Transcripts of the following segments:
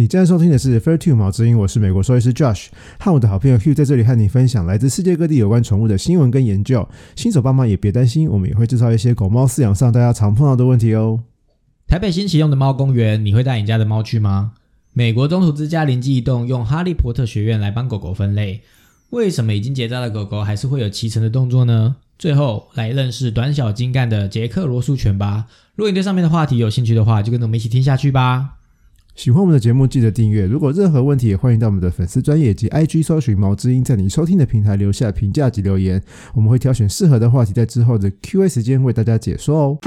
你正在收听的是 Fair Two 毛之音，我是美国兽医师 Josh，和我的好朋友 Hugh 在这里和你分享来自世界各地有关宠物的新闻跟研究。新手爸妈也别担心，我们也会介绍一些狗猫饲养上大家常碰到的问题哦。台北新启用的猫公园，你会带你家的猫去吗？美国中途之家灵机一动，用哈利波特学院来帮狗狗分类。为什么已经结扎的狗狗还是会有骑乘的动作呢？最后来认识短小精干的杰克罗素犬吧。如果你对上面的话题有兴趣的话，就跟着我们一起听下去吧。喜欢我们的节目，记得订阅。如果任何问题，也欢迎到我们的粉丝专业及 IG 搜寻毛之音，在你收听的平台留下评价及留言，我们会挑选适合的话题，在之后的 Q&A 时间为大家解说哦。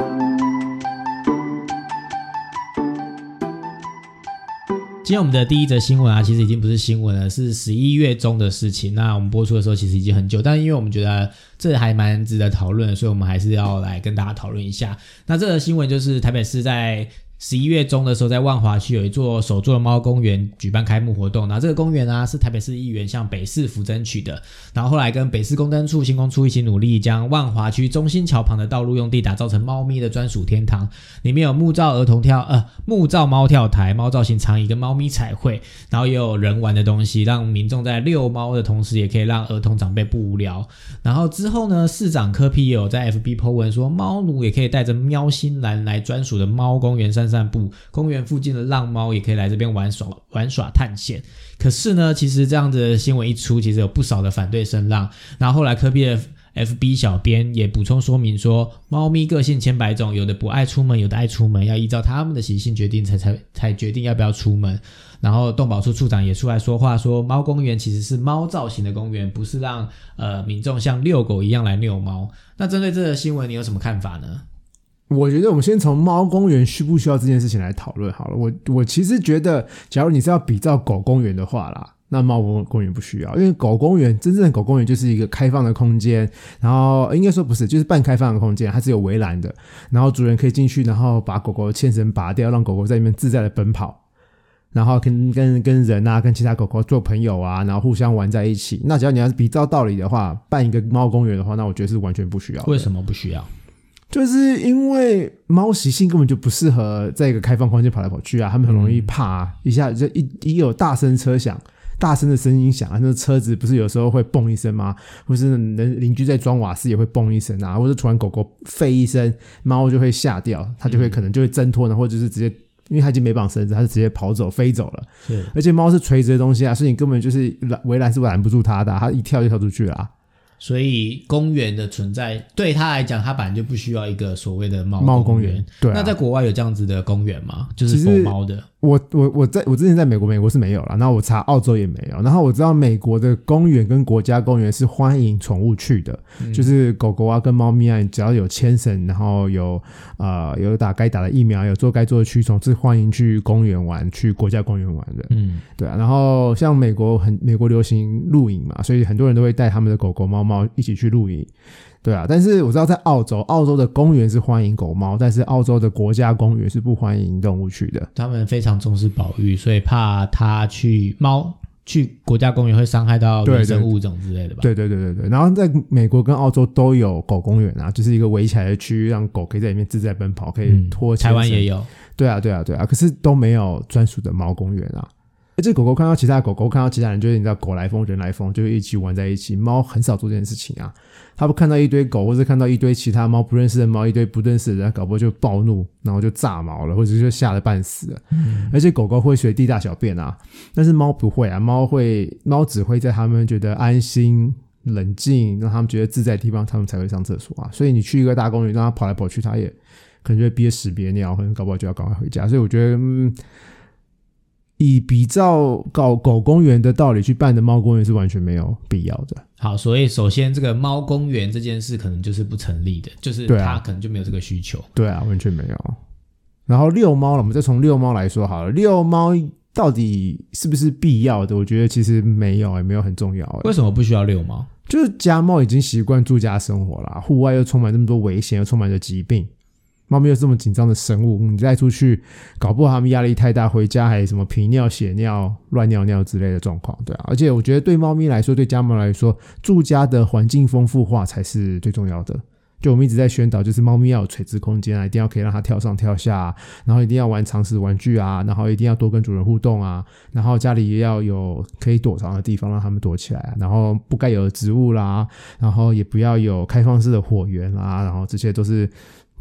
今天我们的第一则新闻啊，其实已经不是新闻了，是十一月中的事情。那我们播出的时候，其实已经很久，但因为我们觉得这还蛮值得讨论，所以我们还是要来跟大家讨论一下。那这则新闻就是台北市在。十一月中的时候，在万华区有一座首座的猫公园举办开幕活动。那这个公园呢，是台北市议员向北市府争取的。然后后来跟北市公灯处、新工处一起努力，将万华区中心桥旁的道路用地打造成猫咪的专属天堂。里面有木造儿童跳呃木造猫跳台、猫造型长椅跟猫咪彩绘，然后也有人玩的东西，让民众在遛猫的同时，也可以让儿童长辈不无聊。然后之后呢，市长柯批也有在 FB 抛文说，猫奴也可以带着喵星蓝来专属的猫公园山。散步，公园附近的浪猫也可以来这边玩耍玩耍探险。可是呢，其实这样的新闻一出，其实有不少的反对声浪。然后后来科比的 FB 小编也补充说明说，猫咪个性千百种，有的不爱出门，有的爱出门，要依照他们的习性决定才才才决定要不要出门。然后动保处处长也出来说话，说猫公园其实是猫造型的公园，不是让呃民众像遛狗一样来遛猫。那针对这个新闻，你有什么看法呢？我觉得我们先从猫公园需不需要这件事情来讨论好了。我我其实觉得，假如你是要比照狗公园的话啦，那猫公公园不需要，因为狗公园真正的狗公园就是一个开放的空间，然后应该说不是，就是半开放的空间，它是有围栏的，然后主人可以进去，然后把狗狗牵绳拔掉，让狗狗在里面自在的奔跑，然后跟跟跟人啊，跟其他狗狗做朋友啊，然后互相玩在一起。那只要你要是比照道理的话，办一个猫公园的话，那我觉得是完全不需要。为什么不需要？就是因为猫习性根本就不适合在一个开放空间跑来跑去啊，它们很容易怕，一下就一一有大声车响，大声的声音响啊，那个车子不是有时候会嘣一声吗？或是邻邻居在装瓦斯也会嘣一声啊，或者突然狗狗吠一声，猫就会吓掉，它就会可能就会挣脱呢，或者是直接，因为它已经没绑绳子，它就直接跑走飞走了。是，而且猫是垂直的东西啊，所以你根本就是拦围栏是拦不住它的，它一跳就跳出去了。所以公园的存在对他来讲，他本来就不需要一个所谓的猫猫公园。对，那在国外有这样子的公园吗？就是疯猫的。我我我在我之前在美国，美国是没有了。然后我查澳洲也没有。然后我知道美国的公园跟国家公园是欢迎宠物去的，就是狗狗啊跟猫咪啊，只要有牵绳，然后有呃有打该打的疫苗，有做该做的驱虫，是欢迎去公园玩，去国家公园玩的。嗯，对啊。然后像美国很美国流行露营嘛，所以很多人都会带他们的狗狗猫猫一起去露营。对啊，但是我知道在澳洲，澳洲的公园是欢迎狗猫，但是澳洲的国家公园是不欢迎动物去的。他们非常重视保育，所以怕它去猫去国家公园会伤害到野生物种之类的吧？对对对对对。然后在美国跟澳洲都有狗公园啊，就是一个围起来的区域，让狗可以在里面自在奔跑，可以拖。台湾也有。对啊对啊对啊，可是都没有专属的猫公园啊。这狗狗看到其他狗狗，看到其他人，就是你知道，狗来疯，人来疯，就一起玩在一起。猫很少做这件事情啊。它不看到一堆狗，或者看到一堆其他猫不认识的猫，一堆不认识的人，搞不好就暴怒，然后就炸毛了，或者就吓得半死了。而且狗狗会随地大小便啊，但是猫不会啊。猫会，猫只会在它们觉得安心、冷静，让它们觉得自在的地方，它们才会上厕所啊。所以你去一个大公园，让它跑来跑去，它也可能就会憋屎憋尿，可能搞不好就要赶快回家。所以我觉得，嗯。以比照搞狗公园的道理去办的猫公园是完全没有必要的。好，所以首先这个猫公园这件事可能就是不成立的，就是它可能就没有这个需求。对啊，完全没有。然后遛猫了，我们再从遛猫来说好了。遛猫到底是不是必要的？我觉得其实没有，也没有很重要。为什么不需要遛猫？就是家猫已经习惯住家生活了，户外又充满这么多危险，又充满着疾病。猫咪有这么紧张的生物，你带出去，搞不好它们压力太大，回家还什么频尿、血尿、乱尿尿之类的状况，对啊。而且我觉得对猫咪来说，对家猫来说，住家的环境丰富化才是最重要的。就我们一直在宣导，就是猫咪要有垂直空间啊，一定要可以让它跳上跳下、然后一定要玩常识玩具啊，然后一定要多跟主人互动啊，然后家里也要有可以躲藏的地方让它们躲起来，然后不该有的植物啦，然后也不要有开放式的火源啦，然后这些都是。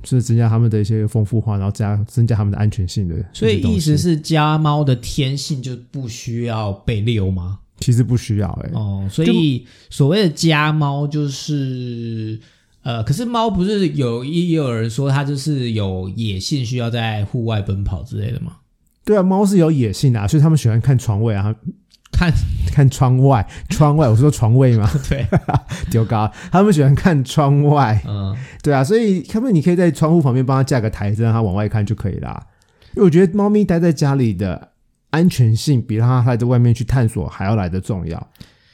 是增加他们的一些丰富化，然后加增加他们的安全性的。所以意思是，家猫的天性就不需要被遛吗？其实不需要哎、哦，所以所谓的家猫就是呃，可是猫不是有也有人说它就是有野性，需要在户外奔跑之类的吗？对啊，猫是有野性的、啊，所以他们喜欢看床位啊，看看窗外，窗外，我说床位吗，对，丢高，他们喜欢看窗外，嗯，对啊，所以他们你可以在窗户旁边帮他架个台子，让他往外看就可以啦。因为我觉得猫咪待在家里的安全性比让它在外面去探索还要来的重要。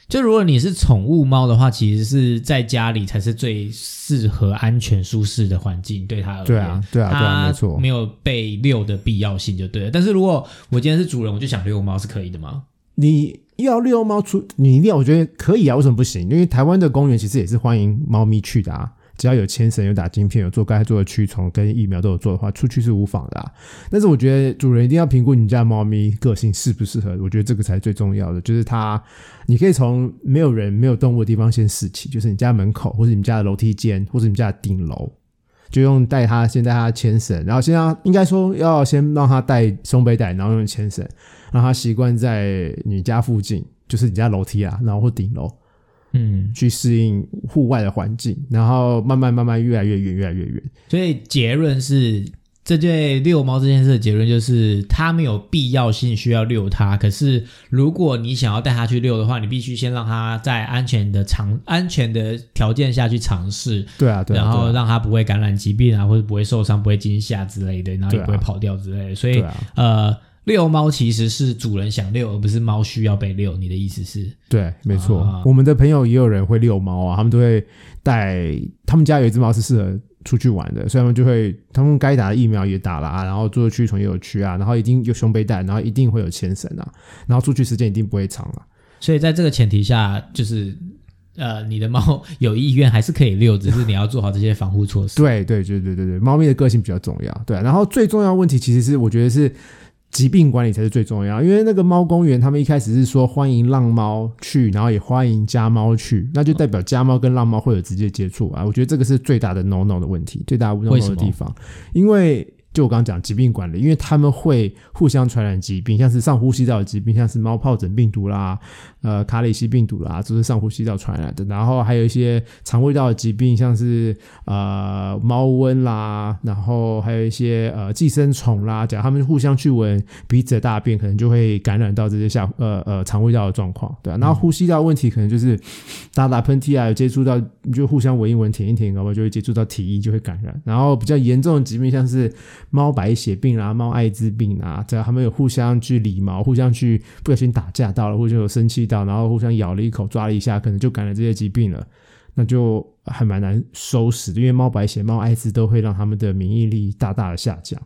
就如果你是宠物猫的话，其实是在家里才是最适合安全舒适的环境，对它而言。对啊，对啊，对啊，没错。没有被遛的必要性就对了。但是如果我今天是主人，我就想遛猫是可以的吗？你要遛猫出，你一定要，我觉得可以啊，为什么不行？因为台湾的公园其实也是欢迎猫咪去的啊。只要有牵绳、有打晶片、有做该做的驱虫跟疫苗都有做的话，出去是无妨的、啊。但是我觉得主人一定要评估你家猫咪个性适不适合，我觉得这个才是最重要的。就是它，你可以从没有人、没有动物的地方先试起，就是你家门口，或者你们家的楼梯间，或者你家的顶楼，就用带它先带它牵绳，然后先让应该说要先让它带松背带，然后用牵绳，让它习惯在你家附近，就是你家楼梯啊，然后或顶楼。嗯，去适应户外的环境，然后慢慢慢慢越来越远，越来越远。所以结论是，这对遛猫这件事的结论就是，它没有必要性需要遛它。可是，如果你想要带它去遛的话，你必须先让它在安全的尝安全的条件下去尝试，对啊，对啊，然后让它不会感染疾病啊，或者不会受伤、不会惊吓之类的，然后也不会跑掉之类的。所以，啊，呃，遛猫其实是主人想遛，而不是猫需要被遛。你的意思是？对，没错。啊我们的朋友也有人会遛猫啊，他们都会带，他们家有一只猫是适合出去玩的，所以他们就会，他们该打的疫苗也打了啊，然后做的驱虫也有驱啊，然后一定有胸背带，然后一定会有牵绳啊，然后出去时间一定不会长啊。所以在这个前提下，就是呃，你的猫有意愿还是可以遛，只是你要做好这些防护措施。对对对对对对，猫咪的个性比较重要，对啊、然后最重要的问题其实是我觉得是疾病管理才是最重要，因为那个猫公园他们一开始是说欢迎浪猫去，然后也欢迎家猫去，那就代表家猫跟浪猫会有直接接触啊，我觉得这个是最大的 no no 的问题，最大的 no no 的地方，因为。就我刚刚讲疾病管理，因为他们会互相传染疾病，像是上呼吸道的疾病，像是猫疱疹病毒啦，呃，卡里西病毒啦，这是上呼吸道传染的。然后还有一些肠胃道的疾病，像是呃猫瘟啦，然后还有一些呃寄生虫啦，假如他们互相去闻彼此的大便，可能就会感染到这些下呃呃肠胃道的状况，对啊。然后呼吸道问题可能就是打打喷嚏啊，有接触到你就互相闻一闻、舔一舔，搞不好就会接触到体液，就会感染。然后比较严重的疾病，像是猫白血病啊、猫艾滋病啊，只要他们有互相去理毛、互相去不小心打架到了，或者有生气到，然后互相咬了一口、抓了一下，可能就感染这些疾病了。那就还蛮难收拾的，因为猫白血、猫艾滋都会让他们的免疫力大大的下降。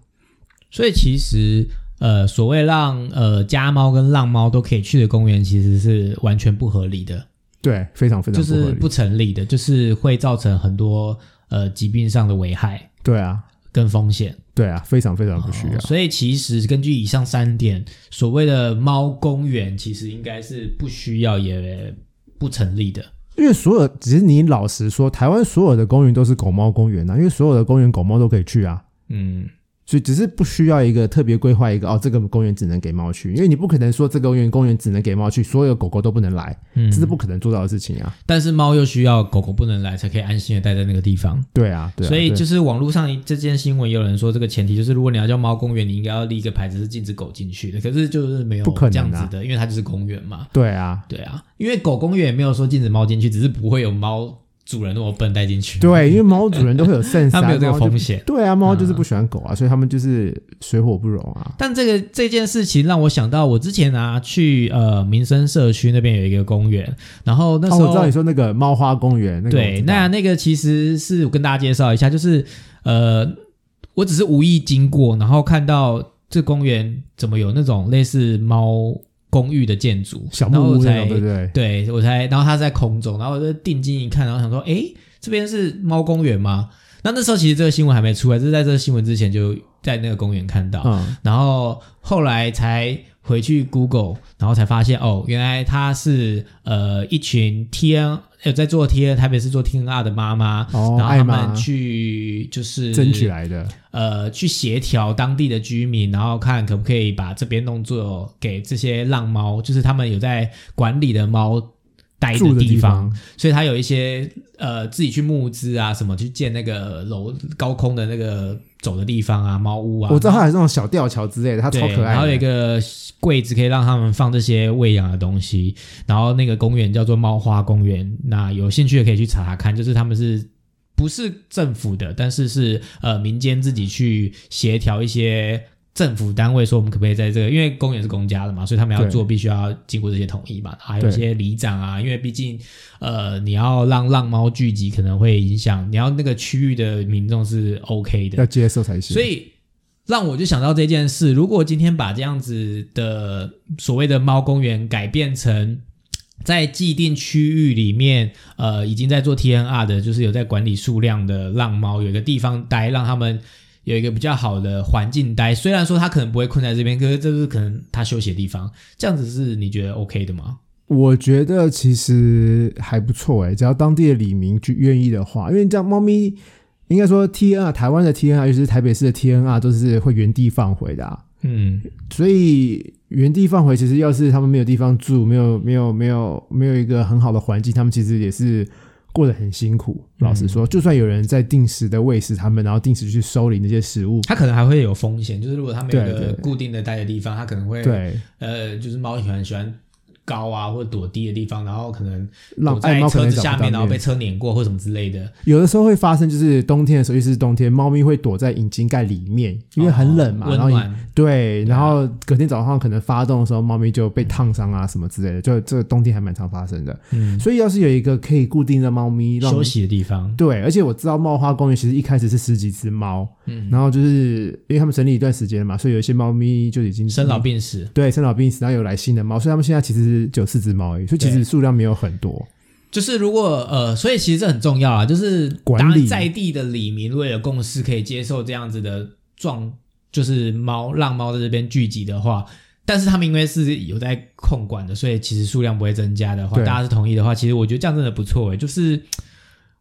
所以其实呃，所谓让呃家猫跟浪猫都可以去的公园，其实是完全不合理的，对，非常非常。就是不成立的，就是会造成很多呃疾病上的危害对啊，跟风险。对啊，非常非常不需要。哦所以其实根据以上三点，所谓的猫公园其实应该是不需要也不成立的。因为所有，只是你老实说，台湾所有的公园都是狗猫公园啊，因为所有的公园狗猫都可以去啊，嗯，所以只是不需要一个特别规划一个哦，这个公园只能给猫去，因为你不可能说这个公园公园只能给猫去，所有狗狗都不能来，嗯这是不可能做到的事情啊。但是猫又需要狗狗不能来，才可以安心的待在那个地方。对啊，对啊，所以就是网络上这件新闻，也有人说这个前提就是，如果你要叫猫公园，你应该要立一个牌子是禁止狗进去的。可是就是没有不可能啊这样子的，因为它就是公园嘛。对啊，对啊，因为狗公园也没有说禁止猫进去，只是不会有猫主人那么笨带进去。对，因为猫主人都会有肾它塞，没有这个风险。对啊，猫就是不喜欢狗啊，所以他们就是水火不容啊。但这个这件事情让我想到，我之前啊去呃民生社区那边有一个公园，然后那时哦，候、我知道你说那个猫花公园，那个对，那那个其实是我跟大家介绍一下，就是呃，我只是无意经过，然后看到这公园怎么有那种类似猫公寓的建筑，小然后我才木屋在，对不对？对我才，然后它在空中，然后我就定睛一看，然后想说，诶，这边是猫公园吗？那那时候其实这个新闻还没出来，就是在这个新闻之前就在那个公园看到，嗯，然后后来才回去 Google，然后才发现哦，原来他是呃一群 T N 有在做 T N 特别是做 T N R 的妈妈，哦，然后他们去就是争取来的，呃去协调当地的居民，然后看可不可以把这边弄作给这些浪猫，就是他们有在管理的猫待住的地地方，所以他有一些呃自己去募资啊，什么去建那个楼高空的那个走的地方啊，猫屋啊。我知道它有那种小吊桥之类的，它超，可爱的。然后有一个柜子可以让他们放这些喂养的东西，然后那个公园叫做猫花公园，那有兴趣的可以去查查看，就是他们是不是政府的，但是是呃民间自己去协调一些。政府单位说我们可不可以在这个，因为公园是公家的嘛，所以他们要做必须要经过这些同意嘛，还有一些里长啊，因为毕竟呃你要让浪猫聚集，可能会影响你要那个区域的民众是 OK 的，要接受才行。所以让我就想到这件事：如果今天把这样子的所谓的猫公园改变成在既定区域里面，呃，已经在做 TNR 的，就是有在管理数量的浪猫，有一个地方待，让他们。有一个比较好的环境待，虽然说他可能不会困在这边，可是这是可能他休息的地方。这样子是你觉得 OK 的吗？我觉得其实还不错诶，只要当地的李明去愿意的话，因为这样猫咪应该说 T N R 台湾的 T N R，尤其是台北市的 T N R 都是会原地放回的、啊，嗯，所以原地放回其实要是他们没有地方住，没有没有没有没有一个很好的环境，他们其实也是过得很辛苦。老实说，就算有人在定时的喂食他们，然后定时去收理那些食物，它可能还会有风险，就是如果它没有固定的待的地方，它可能会对，呃，就是猫喜欢喜欢高啊或者躲低的地方，然后可能让躲在车子下面，然后被车碾过或什么之类的。有的时候会发生，就是冬天的时候，尤其是冬天，猫咪会躲在引擎盖里面，因为很冷嘛，哦然后引温暖。对，对啊然后隔天早上可能发动的时候，猫咪就被烫伤啊什么之类的，就这个冬天还蛮常发生的。嗯，所以要是有一个可以固定的猫咪让休息的地方。对，而且我知道茂花公园其实一开始是十几只猫，嗯，然后就是因为他们整理一段时间嘛，所以有一些猫咪就已经生老病死。对生老病死，然后有来新的猫，所以他们现在其实只有四只猫而已，所以其实数量没有很多。就是如果呃，所以其实这很重要啊，就是管理当在地的里民如果有共识，可以接受这样子的状，就是猫让猫在这边聚集的话，但是他们因为是有在控管的，所以其实数量不会增加的话，大家是同意的话，其实我觉得这样真的不错诶，就是。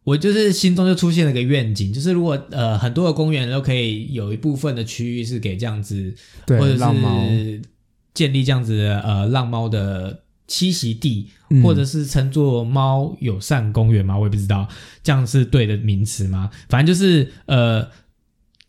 我就是心中就出现了一个愿景，就是如果呃很多的公园都可以有一部分的区域是给这样子或，者，是建立这样子的呃浪猫的栖息地，嗯或者是称作猫友善公园吗？我也不知道，这样是对的名词吗？反正就是呃，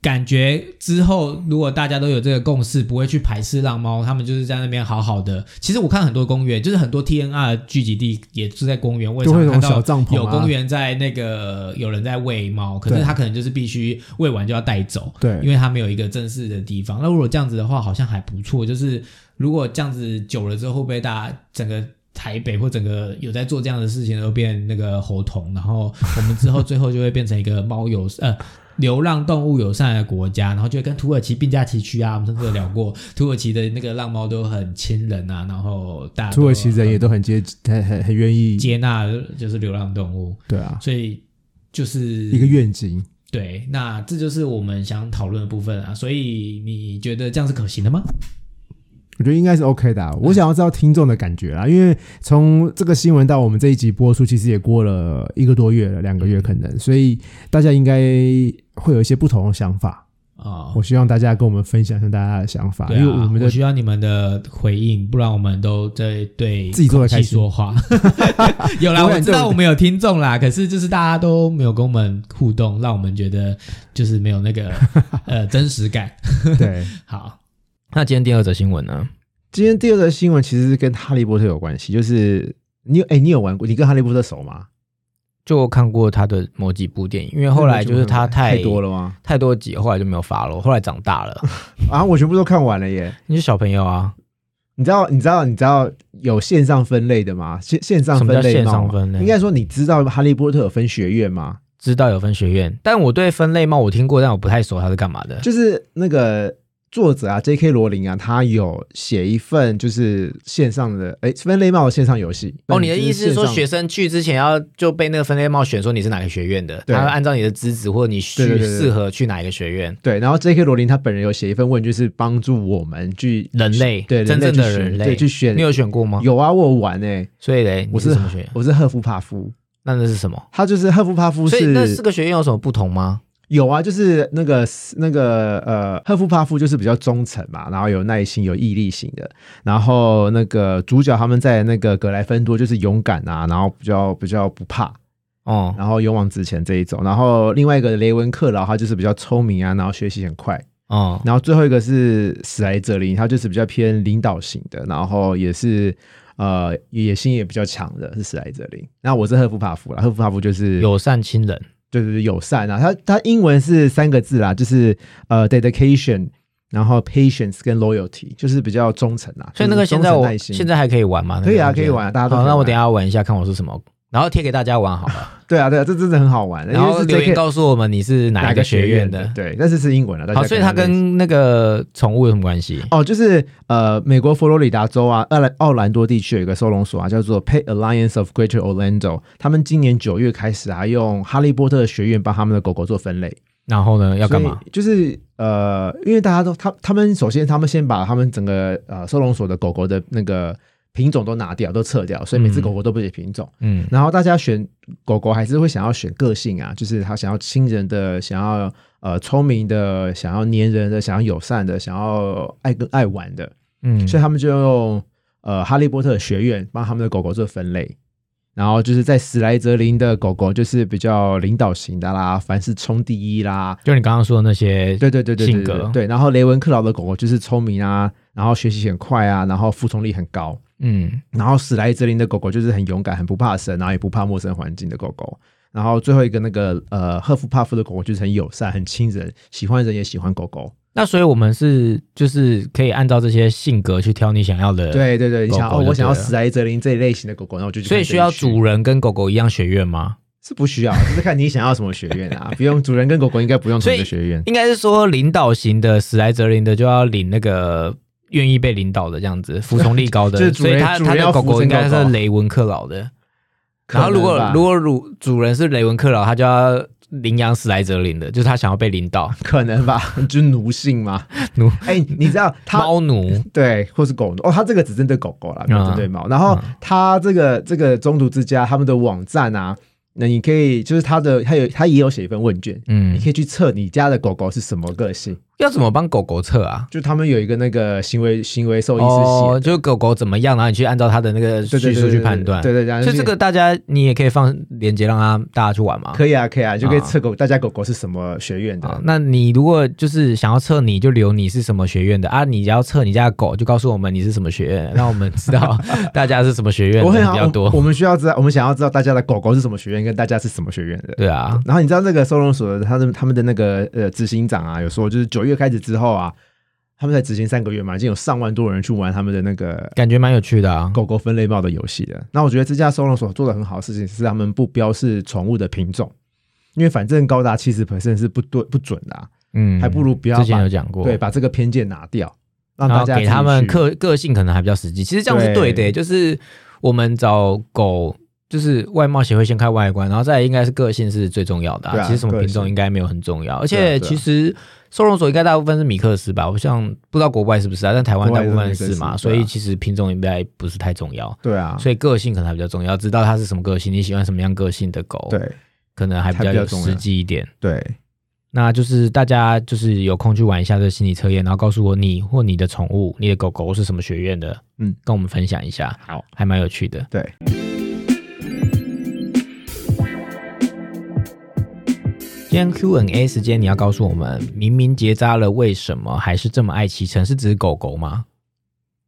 感觉之后如果大家都有这个共识，不会去排斥浪猫，他们就是在那边好好的。其实我看很多公园，就是很多 TNR 聚集地也是在公园，我也常看到种小帐篷、啊，有公园在那个有人在喂猫，可是对他可能就是必须喂完就要带走。对，因为他没有一个正式的地方。那如果这样子的话，好像还不错。就是如果这样子久了之后，会不会大家整个台北或整个有在做这样的事情都变那个猴童？然后我们之后最后就会变成一个猫友呃。流浪动物友善的国家，然后就跟土耳其并驾齐驱啊！我们上次有聊过，土耳其的那个浪猫都很亲人啊，然后大土耳其人也都很接很很很愿意，接纳就是流浪动物，对啊，所以就是一个愿景。对，那这就是我们想讨论的部分啊。所以你觉得这样是可行的吗？我觉得应该是 OK 的啊、我想要知道听众的感觉啦，因为从这个新闻到我们这一集播出，其实也过了一个多月了，两个月可能，所以大家应该会有一些不同的想法。啊、我希望大家跟我们分享一下大家的想法，因为我们的需要你们的回应，不然我们都在对自己做得开心说话。有啦，我知道我们有听众啦，可是就是大家都没有跟我们互动，让我们觉得就是没有那个 呃真实感。对。好，那今天第二则新闻呢？今天第二则新闻其实是跟哈利波特有关系，就是你有哎、你有玩过？你跟哈利波特熟吗？就看过他的某几部电影，因为后来就是他太太多了吗？太多集，后来就没有发了。后来长大了，啊，我全部都看完了耶！你是小朋友啊？你知道你知道你知道有线上分类的吗？线线上分类帽吗上分类应该说你知道哈利波特有分学院吗？知道有分学院，但我对分类帽我听过，但我不太熟它是干嘛的。就是那个作者啊，J.K. 罗琳啊，他有写一份就是线上的哎分类帽线上游戏。哦，你的意思是说，学生去之前要就被那个分类帽选说你是哪个学院的，他会按照你的资质或者你去适合去哪一个学院。对，然后 J.K. 罗琳他本人有写一份问卷，是帮助我们去人类对真正的人类对去选你。有选过吗？有啊，我有玩诶、所以嘞，我是什么学院？我是赫夫帕夫，那那是什么？他就是赫夫帕夫所以那四个学院有什么不同吗？有啊，就是那个那个呃，赫夫帕夫就是比较忠诚嘛，然后有耐心、有毅力型的。然后那个主角他们在那个格莱芬多就是勇敢啊，然后比较比较不怕，哦，然后勇往直前这一种。然后另外一个雷文克劳他就是比较聪明啊，然后学习很快。哦，然后最后一个是史莱哲林，他就是比较偏领导型的，然后也是呃野心也比较强的，是史莱哲林。那我是赫夫帕夫啦，赫夫帕夫就是友善亲人。对对对友善啊，它它英文是三个字啦，就是呃 dedication，然后 patience 跟 loyalty，就是比较忠诚啊。所以那个现在我现在还可以玩吗？可以啊可以玩啊大家都那我等一下玩一下，看我是什么，然后贴给大家玩好了。对啊对啊，这真的很好玩，然后留言告诉我们你是哪一个学院的。对，但是是英文啊，大家好，所以它跟那个宠物有什么关系？哦，就是呃，美国佛罗里达州啊，奥兰奥兰多地区有一个收容所啊，叫做 Pet Alliance of Greater Orlando。他们今年九月开始啊，用哈利波特的学院帮他们的狗狗做分类。然后呢，要干嘛？？就是呃，因为大家都他他们首先他们先把他们整个呃收容所的狗狗的那个品种都拿掉，都撤掉，所以每只嗯。狗狗都不写品种。嗯，然后大家选狗狗还是会想要选个性啊，就是他想要亲人的，想要呃聪明的，想要粘人的，想要友善的，想要爱跟爱玩的。嗯，所以他们就用呃哈利波特学院帮他们的狗狗做分类，然后就是在史莱哲林的狗狗就是比较领导型的啦，凡事冲第一啦，就你刚刚说的那些，对对对对对性格。对对，然后雷文克劳的狗狗就是聪明啊，然后学习很快啊，然后服从力很高，嗯，然后史莱哲林的狗狗就是很勇敢、很不怕生，然后也不怕陌生环境的狗狗。然后最后一个那个呃赫夫帕夫的狗狗就是很友善、很亲人，喜欢人也喜欢狗狗。那所以我们是就是可以按照这些性格去挑你想要的，，对对对，你想哦，我想要史莱哲林这一类型的狗狗，那我就去所以需要主人跟狗狗一样学院吗？是不需要，就是看你想要什么学院啊。不用主人跟狗狗应该不用同一个 学院。应该是说领导型的史莱哲林的就要领那个愿意被领导的这样子，服从力高的，所以他他的狗狗应该是雷文克劳的。然后如果如果主主人是雷文克劳，他就要领养史莱哲林的，就是他想要被领导，可能吧，就是奴性嘛。奴哎、你知道他猫奴。对，或是狗奴哦，他这个只针对狗狗啦，没有针对猫。然嗯后他这个这个中途之家他们的网站啊，那你可以就是他的他有他也有写一份问卷，嗯你，可以去测你家的狗狗是什么个性。要怎么帮狗狗测啊？就他们有一个那个行为行为兽医师写哦，的，就狗狗怎么样，然后你去按照它的那个对对对叙述去判断。对对对，所以这个大家你也可以放链接让他大家去玩嘛。可以啊，可以啊，就可以啊测狗大家狗狗是什么学院的啊，。那你如果就是想要测你，就留你是什么学院的啊？你要测你家的狗，就告诉我们你是什么学院，让我们知道 大家是什么学院的我很好，比较多我。我们需要知道，我们想要知道大家的狗狗是什么学院，跟大家是什么学院的。对啊，然后你知道那个收容所的他的他们的那个呃执行长啊，有说就是九月开始之后啊，他们才执行三个月嘛，已经有上万多人去玩他们的那个感觉蛮有趣的啊。狗狗分类帽的游戏的。那我觉得这家收容所做的很好的事情是他们不标示宠物的品种，因为反正高达七十 percent 是不对不准的、啊，嗯，还不如不要之前有讲过，对，把这个偏见拿掉，让大家给他们个个性可能还比较实际。其实这样是对的、对就是我们找狗。就是外貌协会先看外观，然后再来应该是个性是最重要的、对啊其实什么品种应该没有很重要，而且其实收容所应该大部分是米克斯吧，我像不知道国外是不是啊，但台湾大部分是嘛，所以其实品种应该不是太重要。对啊，所以个性可能还比较重要，知道它是什么个性，你喜欢什么样个性的狗，，对可能还比较有实际一点。对那就是大家就是有空去玩一下这心理测验，然后告诉我你或你的宠物、你的狗狗是什么学院的，嗯，跟我们分享一下，好还蛮有趣的。对。今天 Q&A 时间，你要告诉我们，明明结扎了，为什么还是这么爱骑乘？是指狗狗吗？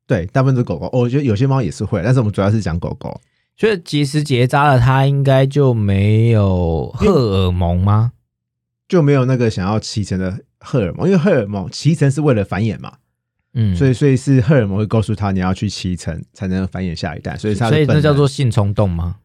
对，大部分是狗狗，哦我觉得有些猫也是会，但是我们主要是讲狗狗。所以其实结扎了，它应该就没有荷尔蒙吗？就没有那个想要骑乘的荷尔蒙，因为荷尔蒙骑乘是为了繁衍嘛，嗯，所以所以是荷尔蒙会告诉他你要去骑乘才能繁衍下一代，所以是它所以那叫做性冲动吗？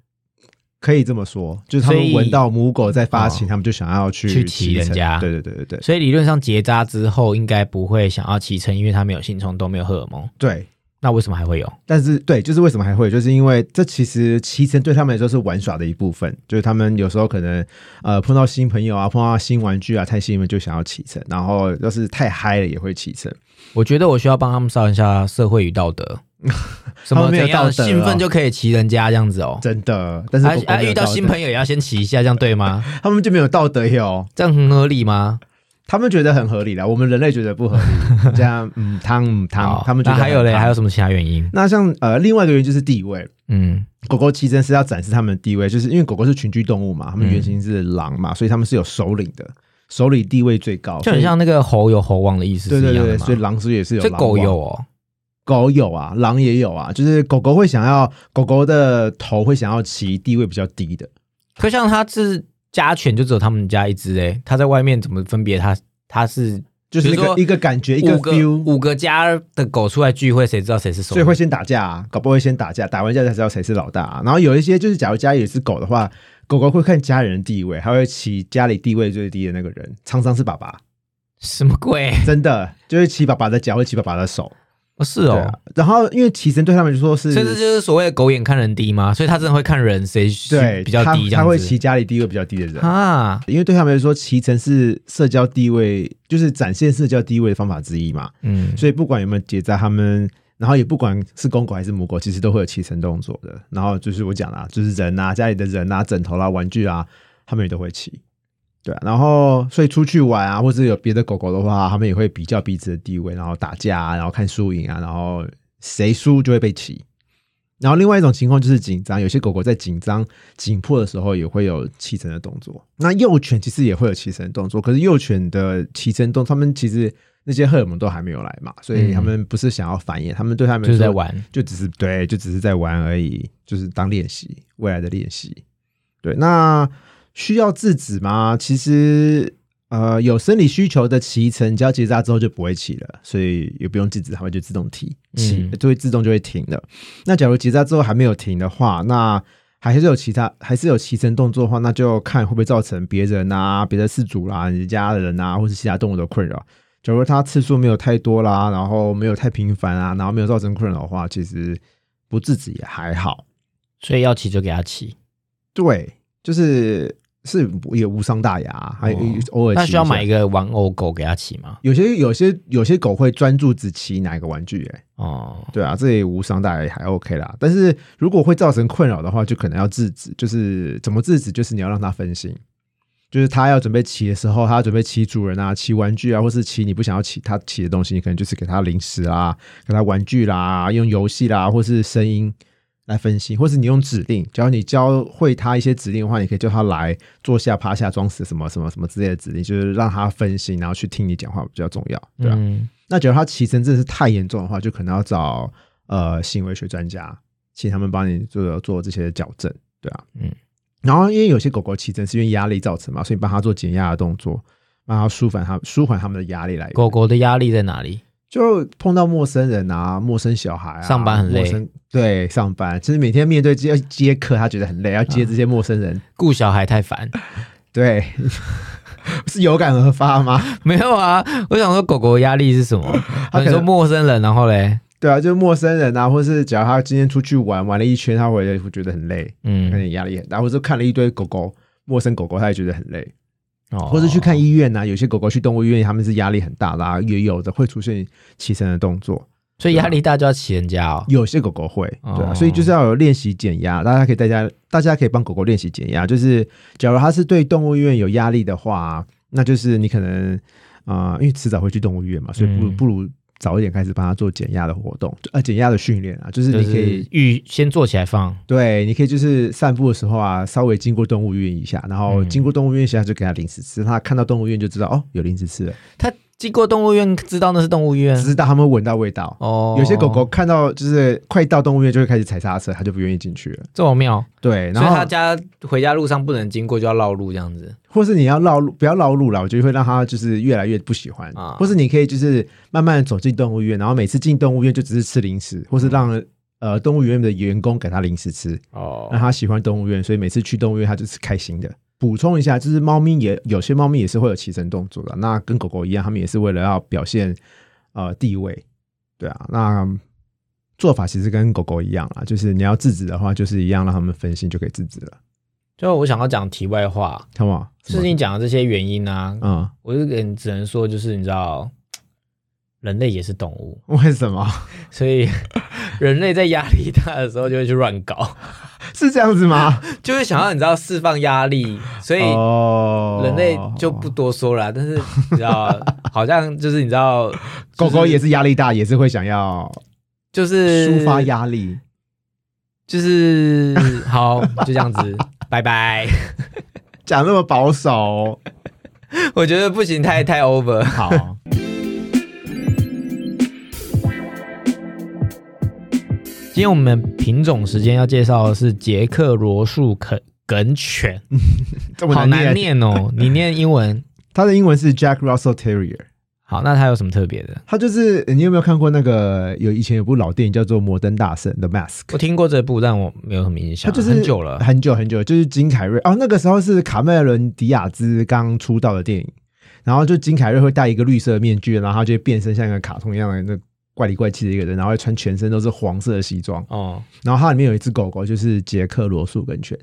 可以这么说，就是他们闻到母狗在发情，哦他们就想要去去骑人家对对对对对所以理论上结扎之后应该不会想要骑乘，因为它没有性冲动，没有荷尔蒙。对。那为什么还会有？但是对，就是为什么还会，就是因为这其实骑乘对他们来说是玩耍的一部分，就是他们有时候可能呃碰到新朋友啊，碰到新玩具啊，太兴奋就想要骑乘，然后要是太嗨了也会骑乘。我觉得我需要帮他们上一下社会与道德，什么道德哦兴奋就可以骑人家这样子哦。真的，但是啊！遇到新朋友也要先骑一下，这样对吗？他们就没有道德哟。这样很合理吗？他们觉得很合理啦，我们人类觉得不合理。这样，嗯，汤嗯汤好，他们觉得那还有嘞，还有什么其他原因？那像呃，另外一个原因就是地位。嗯，狗狗骑乘是要展示他们的地位，就是因为狗狗是群居动物嘛，它们嗯原型是狼嘛，所以他们是有首领的，首领地位最高，就很像那个猴有猴王的意思。对对对，所以狼是也是有这狼狗有哦，狗有啊，狼也有啊，就是狗狗会想要，狗狗的头会想要骑地位比较低的，可像它是家犬，就只有他们家一只诶，它在外面怎么分别它？它是就是比如说那个一个感觉，一个 feel，五个家的狗出来聚会，谁知道谁是首领？所以会先打架、啊，搞不好会先打架，打完架才知道谁是老大、啊。然后有一些就是，假如家里有一只狗的话，狗狗会看家人的地位，它会骑家里地位最低的那个人，常常是爸爸，什么鬼？真的就是骑爸爸的脚，会骑爸爸的手。哦，是哦啊。，然后因为骑乘对他们来说是，所以这就是所谓的狗眼看人低嘛？所以他真的会看人谁对比较低这样子他会骑家里地位比较低的人。啊？因为对他们来说，骑乘是社交地位，就是展现社交地位的方法之一嘛。嗯，所以不管有没有结扎，他们，然后也不管是公狗还是母狗，其实都会有骑乘动作的。然后就是我讲啦，就是人啊，家里的人啊，枕头啦、玩具啊，他们也都会骑。对啊，然后所以出去玩啊，或者有别的狗狗的话，他们也会比较彼此的地位，然后打架啊，然后看输赢啊，然后谁输就会被骑。然后另外一种情况就是紧张，有些狗狗在紧张、紧迫的时候也会有骑乘的动作。那幼犬其实也会有骑乘的动作，可是幼犬的骑乘动，他们其实那些荷尔蒙都还没有来嘛，所以他们不是想要繁衍，他们对他们说就是在玩。就只是对，就只是在玩而已，就是当练习未来的练习。对，那需要制止吗？其实呃，有生理需求的骑乘，只要结扎之后就不会骑了，所以也不用制止，它们就自动停骑，嗯就会自动就会停了。那假如结扎之后还没有停的话，那还是有其他，还是有骑乘动作的话，那就看会不会造成别人啊、别的事主啦、你家人啊，或是其他动物的困扰。假如它次数没有太多啦，然后没有太频繁啊，然后没有造成困扰的话，其实不制止也还好。所以要骑就给他骑，对，就是是也无伤大雅，还哦偶尔、那需要买一。个玩偶狗给他骑吗？有些有些有些狗会专注只骑哪一个玩具、欸，哦，对啊，这也无伤大雅，也还 OK 啦。但是如果会造成困扰的话，就可能要制止。就是怎么制止？就是你要让它分心，就是它要准备骑的时候，它要准备骑主人啊，骑玩具啊，或是骑你不想要骑它骑的东西，你可能就是给它零食啊，给它玩具啦，用游戏啦，或是声音来分析，或是你用指令，只要你教会它一些指令的话，你可以叫它来坐下、趴下、装死什么什么什么之类的指令，就是让它分心，然后去听你讲话比较重要，对啊。嗯那假如他骑乘真的是太严重的话，就可能要找呃行为学专家，请他们帮你做做这些矫正，对啊，嗯。然后因为有些狗狗起身是因为压力造成嘛，所以你帮它做减压的动作，帮它舒缓它舒缓它们的压力来源。狗狗的压力在哪里？就碰到陌生人啊，陌生小孩啊，上班很累。陌生，对，上班。其实每天面对接接客，他觉得很累，要接这些陌生人，顾小孩太烦。对，是有感而发吗？没有啊，我想说狗狗的压力是什么？他可能陌生人，然后嘞，对啊，就是陌生人啊，或是只要他今天出去玩玩了一圈，他回来会觉得很累，可嗯，能压力很大，或者看了一堆狗狗，陌生狗狗，他也觉得很累，哦。或者去看医院呐、有些狗狗去动物医院，他们是压力很大啦、也有的会出现起身的动作，所以压力大就要骑人家哦。有些狗狗会，对啊，哦所以就是要有练习减压，大家可以大家大家可以帮狗狗练习减压，就是假如它是对动物医院有压力的话，那就是你可能啊、呃因为迟早会去动物医院嘛，所以不如、嗯。不如早一点开始帮他做减压的活动，呃，减压的训练啊，就是你可以是预先做起来放，对，你可以就是散步的时候啊，稍微经过动物医院一下，然后嗯。经过动物医院一下就给他零食吃，他看到动物医院就知道哦有零食吃了，它经过动物园知道那是动物园知道它们闻到味道。哦。有些狗狗看到就是快到动物园就会开始踩刹车，它就不愿意进去了。这么妙，对，所以然后他家回家路上不能经过就要绕路这样子。或是你要绕路，不要绕路了，我觉得会让它就是越来越不喜欢。啊或是你可以就是慢慢走进动物园，然后每次进动物园就只是吃零食，或是让呃动物园的员工给它零食吃，哦让它喜欢动物园，所以每次去动物园它就是开心的。补充一下，就是猫咪也有些猫咪也是会有起身动作的，那跟狗狗一样，它们也是为了要表现呃地位，对啊，那做法其实跟狗狗一样啊，就是你要制止的话，就是一样让它们分心就可以制止了，最后我想要讲题外话，看嘛？是你讲的这些原因呢、嗯，我就跟只能说，就是你知道，人类也是动物，为什么所以人类在压力大的时候就会去乱搞，是这样子吗？就会想要你知道释放压力，所以哦人类就不多说了啊。但是你知道，好像就是你知道，狗狗也是压力大，也是会想要就是抒发，压力。就是好，就这样子，拜拜。讲那么保守，我觉得不行，太太 over。好，今天我们品种时间要介绍的是捷克罗素梗梗犬，好难念。哦。你念英文 它的英文是 Jack Russell Terrier。好，那它有什么特别的？它就是你有没有看过那个有以前有部老电影叫做《摩登大圣》The Mask？我听过这部，但我没有什么印象，它就是很久了。很久很久，就是金凯瑞哦，那个时候是卡梅伦迪亚兹刚出道的电影，然后就金凯瑞会戴一个绿色面具，然后他就会变身像一个卡通一样的那怪里怪气的一个人，然后会穿全身都是黄色的西装，哦然后它里面有一只狗狗，就是杰克罗素梗犬，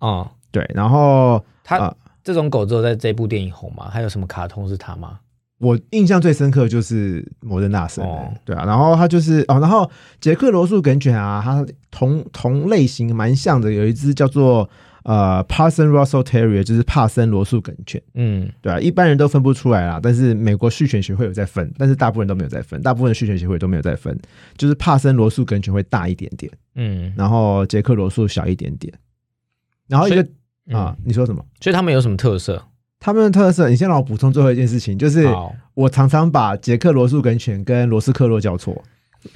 哦，对，然后它、啊这种狗只有在这部电影红吗？还有什么卡通是它吗？我印象最深刻就是摩登大圣，哦。对啊，然后他就是哦，然后杰克罗素梗犬啊，它同同类型蛮像的，有一只叫做呃 Parson Russell Terrier，就是帕森罗素梗犬，嗯，对啊，一般人都分不出来啦，但是美国畜犬协会有在分，但是大部分人都没有在分，大部分的畜犬协会都没有在分，就是帕森罗素梗犬会大一点点，嗯。然后杰克罗素小一点点，然后一个嗯。啊，你说什么？所以他们有什么特色？他们的特色，你先让我补充最后一件事情，就是，我常常把捷克罗素梗犬跟罗斯克洛叫错，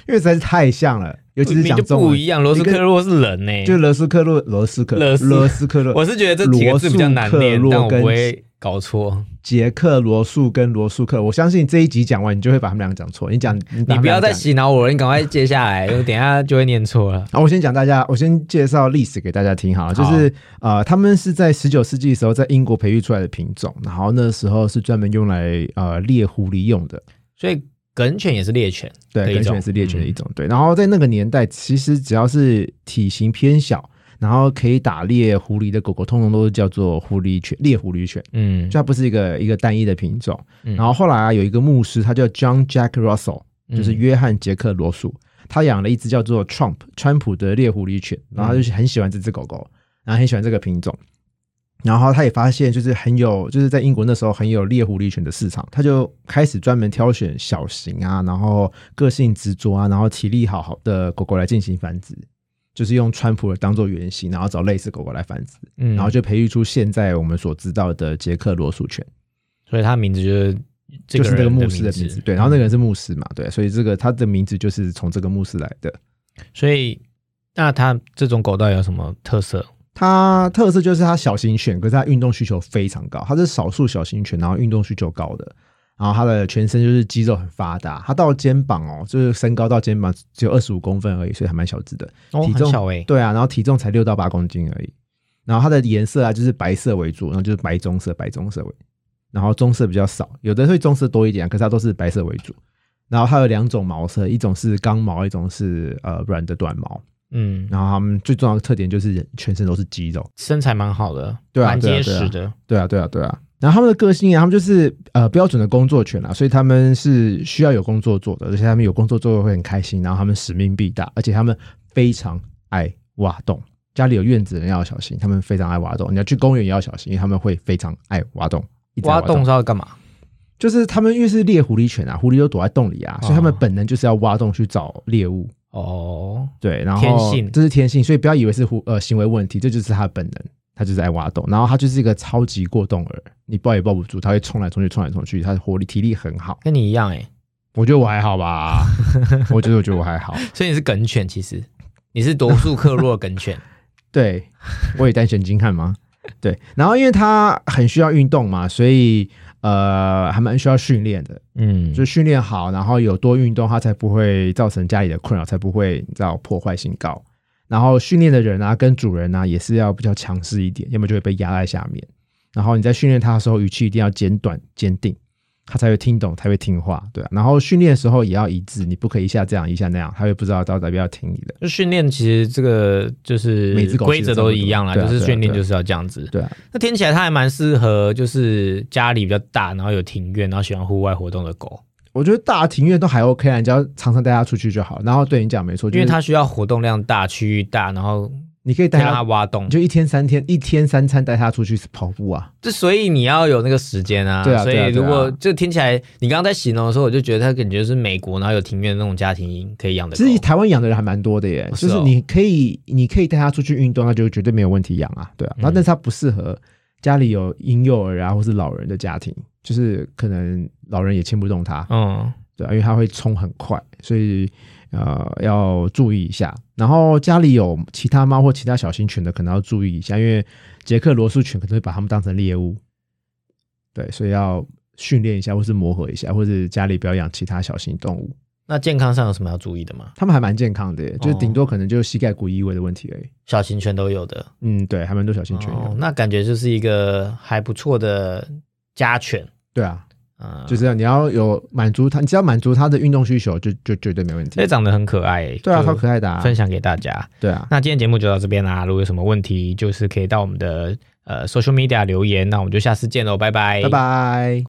因为实在是太像了，尤其是讲中文不一，样。罗斯克洛是人呢、就罗斯克洛、罗斯克、罗斯罗斯克洛，我是觉得这几个字比较难念，但我不会搞错。杰克罗素跟罗素克，我相信这一集讲完，你就会把他们两个讲错。你讲，你你不要再洗。脑我了，你赶快接下来，我等一下就会念错了。好，我先讲大家，我先介绍历史给大家听好了。就是呃，他们是在十九世纪的时候在英国培育出来的品种，然后那时候是专门用来呃猎狐狸用的。所以梗犬也是猎犬，对，梗犬是猎犬的一种。对，然后在那个年代，其实只要是体型偏小，然后可以打猎狐狸的狗狗，通通都是叫做狐狸犬、猎狐狸犬，嗯。就它不是一个一个单一的品种。嗯。然后后来啊，有一个牧师，他叫 John Jack Russell，就是嗯约翰杰克罗素，他养了一只叫做 Trump 川普的猎狐狸犬，然后他就很喜欢这只狗狗，然后很喜欢这个品种。然后他也发现，就是很有，就是在英国那时候很有猎狐狸犬的市场，他就开始专门挑选小型啊，然后个性执着啊，然后体力好好的狗狗来进行繁殖，就是用川普的当做原型，然后找类似狗狗来繁殖，嗯然后就培育出现在我们所知道的捷克罗素犬。所以它名字就是这就是这个牧师的名名字，对，然后那个人是牧师嘛，对，所以这个它的名字就是从这个牧师来的。所以那它这种狗到底有什么特色？它特色就是它小型犬，可是它运动需求非常高，它是少数小型犬，然后运动需求高的，然后它的全身就是肌肉很发达，它到肩膀哦，就是身高到肩膀只有二十五公分而已，所以还蛮小只的。哦，体重对啊，然后体重才六到八公斤而已。然后它的颜色啊，就是白色为主，然后就是白棕色、白棕色为，然后棕色比较少，有的会棕色多一点，可是它都是白色为主。然后它有两种毛色，一种是刚毛，一种是呃软的短毛。嗯，然后它们最重要的特点就是人全身都是肌肉。身材蛮好的，对啊蛮对啊对啊结实的。对啊，对啊，对啊。然后他们的个性啊，他们就是呃标准的工作犬啊，所以他们是需要有工作做的，而且他们有工作做会很开心，然后他们使命必达，而且他们非常爱挖洞。家里有院子的人要小心，他们非常爱挖洞。你要去公园也要小心，因为他们会非常爱挖洞。挖洞是要干嘛？就是他们因为是猎狐狸犬啊，狐狸都躲在洞里啊，所以他们哦本能就是要挖洞去找猎物。哦，对，然后天性这是天性，所以不要以为是狐呃行为问题，这就是他的本能，他就是爱挖洞，然后它就是一个超级过动儿，你抱也抱不住，它会冲来冲去，冲来冲去，它的活力体力很好。跟你一样诶、我觉得我还好吧，我觉得我觉得我还好，所以你是梗犬，其实你是多数克洛梗犬。对我也单选金看吗？对，然后因为它很需要运动嘛，所以呃还蛮需要训练的，嗯，就训练好，然后有多运动，它才不会造成家里的困扰，才不会你知道破坏性高。然后训练的人啊，跟主人啊也是要比较强势一点，要么就会被压在下面。然后你在训练它的时候，语气一定要简短坚定，它才会听懂，才会听话，对啊。然后训练的时候也要一致，你不可以一下这样一下那样，它会不知道到底要不要听你的。就训练其实这个就是每只狗规则都一样啦，就是训练就是要这样子。对啊，那听起来它还蛮适合，就是家里比较大，然后有庭院，然后喜欢户外活动的狗，我觉得大庭院都还 OK 啊，你只要常常带它出去就好。然后对你讲没错，就是因为它需要活动量大、区域大，然后你可以带它它，挖洞。就一天三天，一天三餐带它出去跑步啊。这所以你要有那个时间啊。对啊所以如果就听起来，你刚刚在形容的时候，我就觉得它感觉是美国，然后有庭院那种家庭可以养的。其实台湾养的人还蛮多的耶，就是你可以你可以带它出去运动，那就绝对没有问题养啊，对啊。然后但是它不适合家里有婴幼儿啊或是老人的家庭，就是可能老人也牵不动它，嗯，对啊，因为它会冲很快，所以呃要注意一下。然后家里有其他猫或其他小型犬的，可能要注意一下，因为捷克罗素犬可能会把它们当成猎物，对，所以要训练一下，或是磨合一下，或是家里不要养其他小型动物。那健康上有什么要注意的吗？他们还蛮健康的耶，就顶多可能就是膝盖骨异位的问题而已。小型犬都有的，嗯，对，还蛮多小型犬有。哦，那感觉就是一个还不错的家犬。对啊，嗯，就是你要有满足它，你只要满足它的运动需求，就就绝对没问题这。长得很可爱、对啊，就超可爱的啊。分享给大家。对啊，那今天节目就到这边啦，如果有什么问题，就是可以到我们的呃 social media 留言。那我们就下次见喽，拜拜，拜拜。